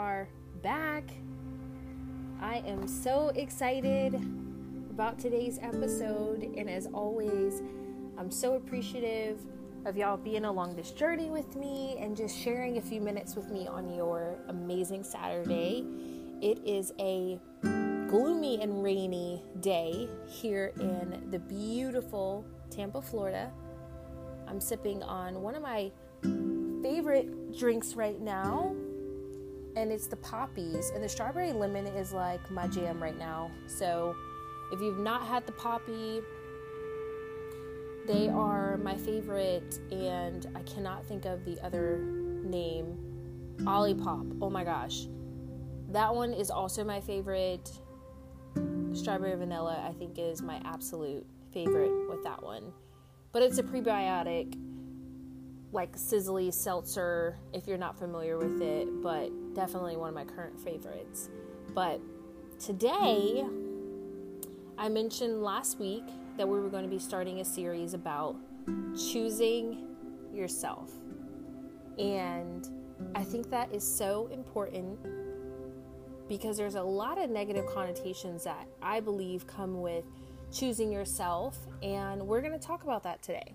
are back. I am so excited about today's episode, and as always, I'm so appreciative of y'all being along this journey with me and just sharing a few minutes with me on your amazing Saturday. It is a gloomy and rainy day here in the beautiful Tampa, Florida. I'm sipping on one of my favorite drinks right now, and it's the Poppis. And the strawberry lemon is like my jam right now. So if you've not had the Poppi, they are my favorite, and I cannot think of the other name. Olipop. Oh my gosh. That one is also my favorite. Strawberry vanilla, I think, is my absolute favorite with that one. But it's a prebiotic, like sizzly seltzer, if you're not familiar with it, but definitely one of my current favorites. But today, I mentioned last week that we were going to be starting a series about choosing yourself. And I think that is so important because there's a lot of negative connotations that I believe come with choosing yourself, and we're going to talk about that today.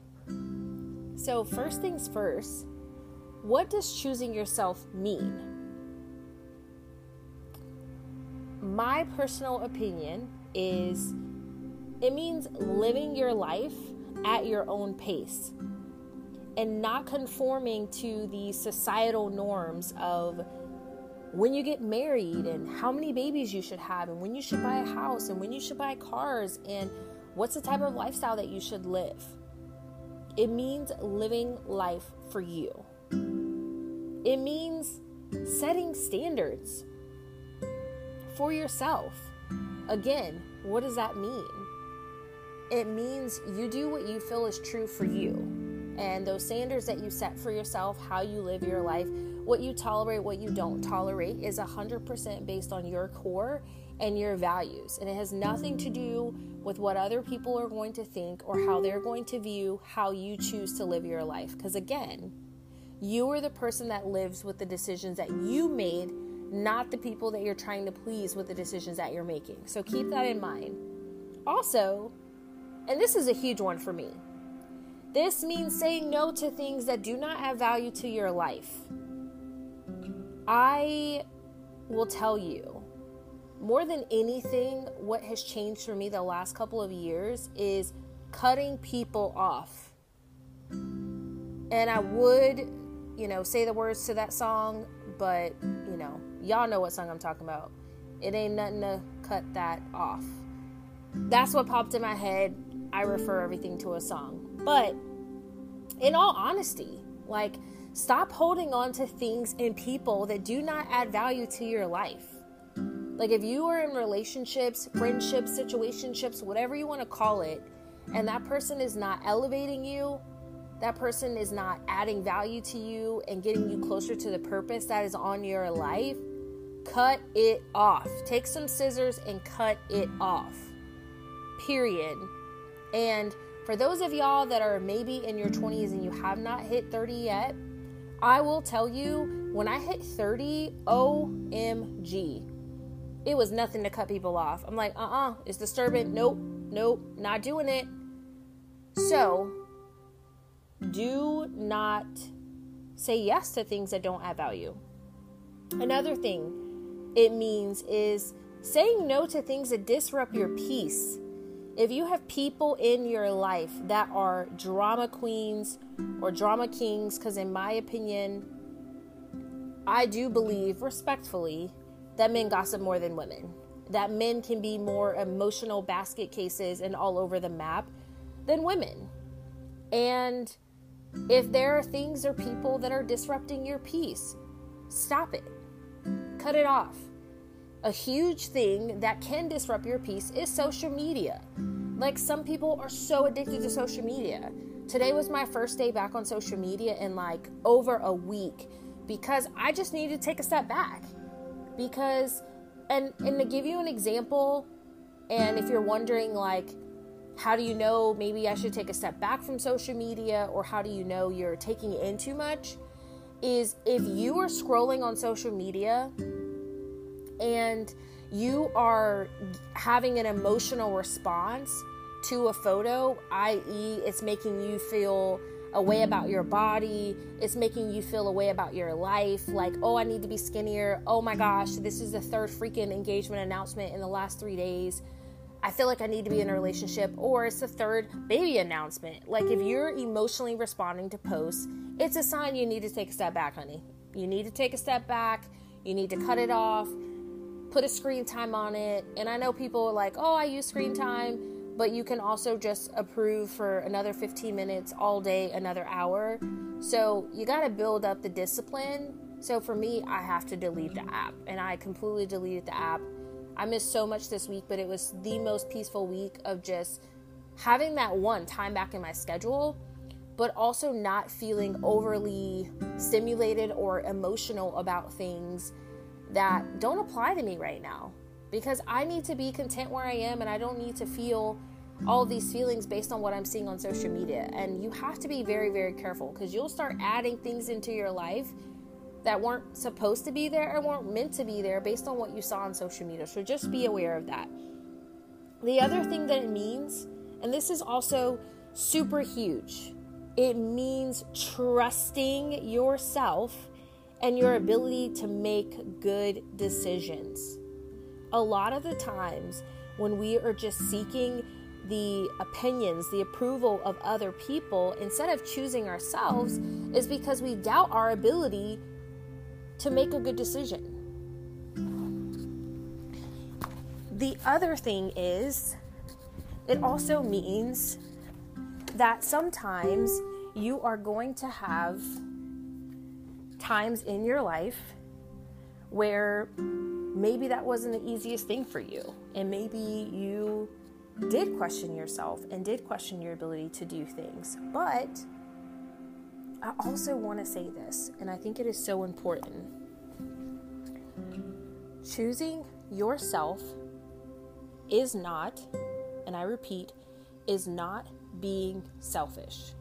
So, first things first, what does choosing yourself mean? My personal opinion is it means living your life at your own pace and not conforming to the societal norms of when you get married and how many babies you should have and when you should buy a house and when you should buy cars and what's the type of lifestyle that you should live. It means living life for you. It means setting standards for yourself. Again, what does that mean? It means you do what you feel is true for you. And those standards that you set for yourself, how you live your life, what you tolerate, what you don't tolerate, is 100% based on your core and your values. And it has nothing to do with what other people are going to think or how they're going to view how you choose to live your life. Because again, you are the person that lives with the decisions that you made, not the people that you're trying to please with the decisions that you're making. So keep that in mind. Also, and this is a huge one for me. This means saying no to things that do not add value to your life. I will tell you, more than anything, what has changed for me the last couple of years is cutting people off. And I would, you know, say the words to that song, but, you know, y'all know what song I'm talking about. It ain't nothing to cut that off. That's what popped in my head I refer everything to a song. But in all honesty, like stop holding on to things and people that do not add value to your life. Like if you are in relationships, friendships, situationships, whatever you want to call it, and that person is not elevating you, that person is not adding value to you and getting you closer to the purpose that is on your life, cut it off. Take some scissors and cut it off. Period. And for those of y'all that are maybe in your 20s and you have not hit 30 yet, I will tell you when I hit 30, OMG, it was nothing to cut people off. I'm like, uh uh-uh, uh, it's disturbing. Nope, nope, not doing it. So, do not say yes to things that don't add value. Another thing it means is saying no to things that disrupt your peace if you have people in your life that are drama queens or drama kings, because in my opinion, I do believe respectfully that men gossip more than women, that men can be more emotional basket cases and all over the map than women. And if there are things or people that are disrupting your peace, stop it, cut it off a huge thing that can disrupt your peace is social media. Like some people are so addicted to social media. Today was my first day back on social media in like over a week because I just needed to take a step back. Because and and to give you an example and if you're wondering like how do you know maybe I should take a step back from social media or how do you know you're taking in too much? is if you are scrolling on social media and you are having an emotional response to a photo, i.e., it's making you feel a way about your body, it's making you feel a way about your life, like, oh, I need to be skinnier. Oh my gosh, this is the third freaking engagement announcement in the last three days. I feel like I need to be in a relationship, or it's the third baby announcement. Like, if you're emotionally responding to posts, it's a sign you need to take a step back, honey. You need to take a step back, you need to cut it off, put a screen time on it. And I know people are like, oh, I use screen time but you can also just approve for another 15 minutes all day, another hour. So you got to build up the discipline. So for me, I have to delete the app, and I completely deleted the app. I missed so much this week, but it was the most peaceful week of just having that one time back in my schedule, but also not feeling overly stimulated or emotional about things that don't apply to me right now because I need to be content where I am and I don't need to feel all these feelings based on what I'm seeing on social media. And you have to be very, very careful because you'll start adding things into your life that weren't supposed to be there or weren't meant to be there based on what you saw on social media. So just be aware of that. The other thing that it means, and this is also super huge, it means trusting yourself and your ability to make good decisions a lot of the times when we are just seeking the opinions, the approval of other people instead of choosing ourselves is because we doubt our ability to make a good decision. The other thing is, it also means that sometimes you are going to have times in your life where maybe that wasn't the easiest thing for you. And maybe you did question yourself and did question your ability to do things. But I also want to say this, and I think it is so important. Choosing yourself is not, and I repeat, is not being selfish.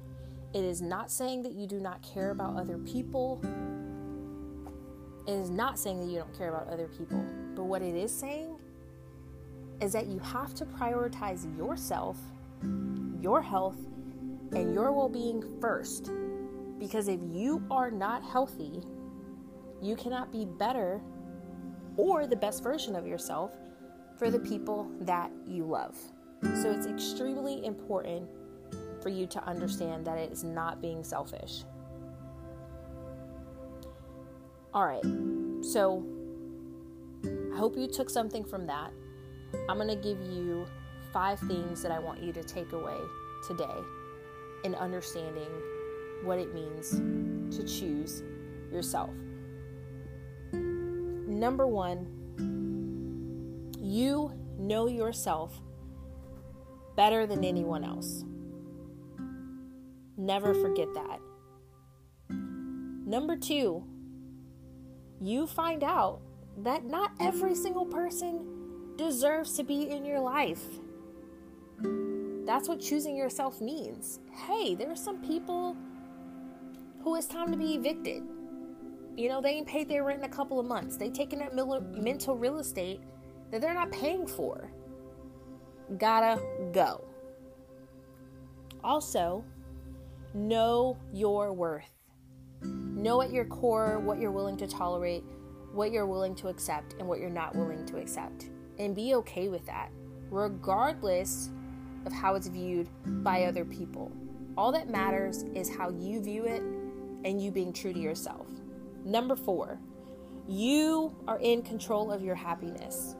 It is not saying that you do not care about other people is not saying that you don't care about other people, but what it is saying is that you have to prioritize yourself, your health, and your well being first. Because if you are not healthy, you cannot be better or the best version of yourself for the people that you love. So it's extremely important for you to understand that it is not being selfish. All right, so I hope you took something from that. I'm going to give you five things that I want you to take away today in understanding what it means to choose yourself. Number one, you know yourself better than anyone else. Never forget that. Number two, you find out that not every single person deserves to be in your life. That's what choosing yourself means. Hey, there are some people who it's time to be evicted. You know, they ain't paid their rent in a couple of months. They taking that mental real estate that they're not paying for. Gotta go. Also, know your worth. Know at your core what you're willing to tolerate, what you're willing to accept, and what you're not willing to accept. And be okay with that, regardless of how it's viewed by other people. All that matters is how you view it and you being true to yourself. Number four, you are in control of your happiness.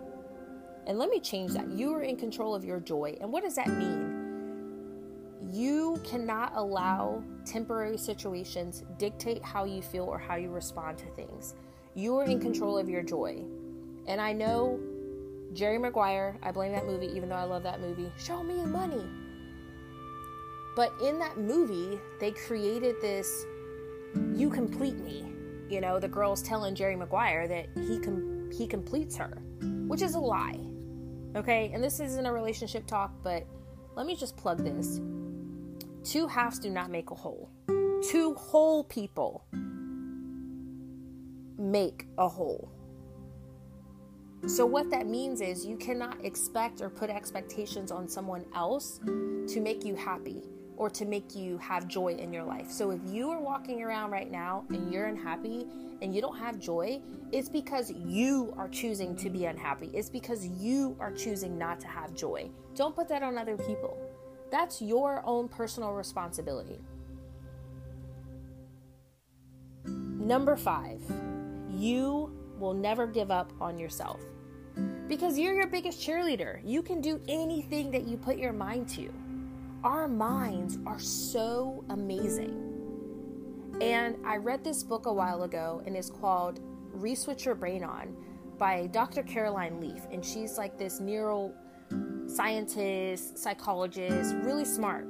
And let me change that. You are in control of your joy. And what does that mean? You cannot allow temporary situations dictate how you feel or how you respond to things. You are in control of your joy. And I know Jerry Maguire, I blame that movie even though I love that movie. Show me the money. But in that movie, they created this you complete me. You know, the girl's telling Jerry Maguire that he com- he completes her, which is a lie. Okay? And this isn't a relationship talk, but let me just plug this. Two halves do not make a whole. Two whole people make a whole. So, what that means is you cannot expect or put expectations on someone else to make you happy or to make you have joy in your life. So, if you are walking around right now and you're unhappy and you don't have joy, it's because you are choosing to be unhappy. It's because you are choosing not to have joy. Don't put that on other people. That's your own personal responsibility. Number five, you will never give up on yourself because you're your biggest cheerleader. You can do anything that you put your mind to. Our minds are so amazing. And I read this book a while ago, and it's called Re-Switch Your Brain On by Dr. Caroline Leaf. And she's like this neuro scientist, psychologist, really smart.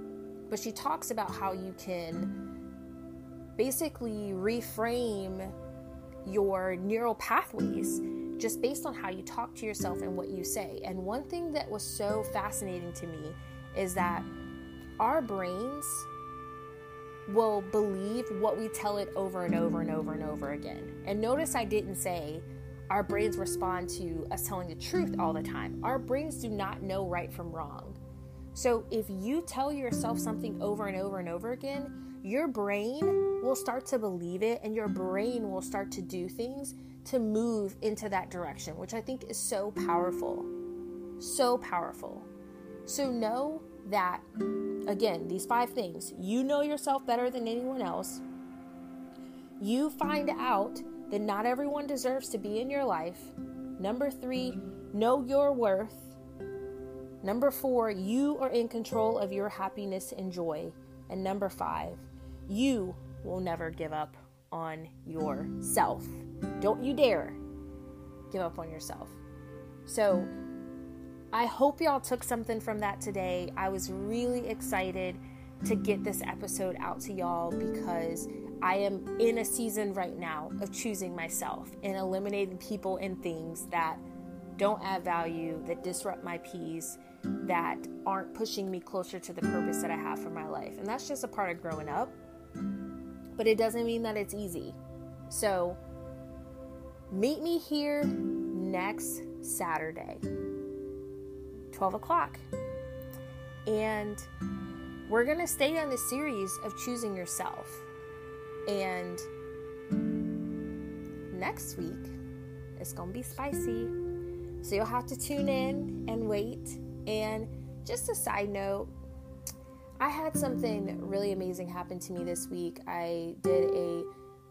But she talks about how you can basically reframe your neural pathways just based on how you talk to yourself and what you say. And one thing that was so fascinating to me is that our brains will believe what we tell it over and over and over and over again. And notice I didn't say our brains respond to us telling the truth all the time. Our brains do not know right from wrong. So if you tell yourself something over and over and over again, your brain will start to believe it and your brain will start to do things to move into that direction, which I think is so powerful. So powerful. So know that, again, these five things you know yourself better than anyone else. You find out that not everyone deserves to be in your life. Number three, know your worth. Number four, you are in control of your happiness and joy. And number five, you will never give up on yourself. Don't you dare give up on yourself. So, I hope y'all took something from that today. I was really excited to get this episode out to y'all because I am in a season right now of choosing myself and eliminating people and things that don't add value, that disrupt my peace, that aren't pushing me closer to the purpose that I have for my life. And that's just a part of growing up but it doesn't mean that it's easy. So, meet me here next Saturday, 12 o'clock. And we're going to stay on the series of choosing yourself. And next week, it's going to be spicy. So you'll have to tune in and wait. And just a side note, I had something really amazing happen to me this week. I did a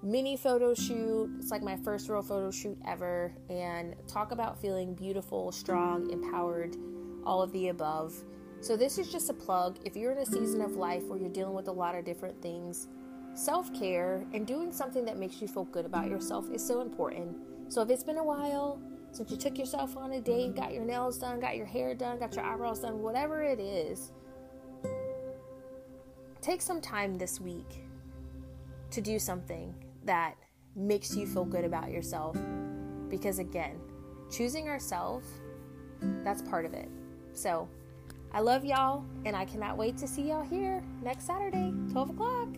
mini photo shoot. It's like my first real photo shoot ever. And talk about feeling beautiful, strong, empowered, all of the above. So, this is just a plug. If you're in a season of life where you're dealing with a lot of different things, self care and doing something that makes you feel good about yourself is so important. So, if it's been a while since you took yourself on a date, got your nails done, got your hair done, got your eyebrows done, whatever it is, take some time this week to do something that makes you feel good about yourself. Because again, choosing ourselves, that's part of it. So I love y'all, and I cannot wait to see y'all here next Saturday, 12 o'clock.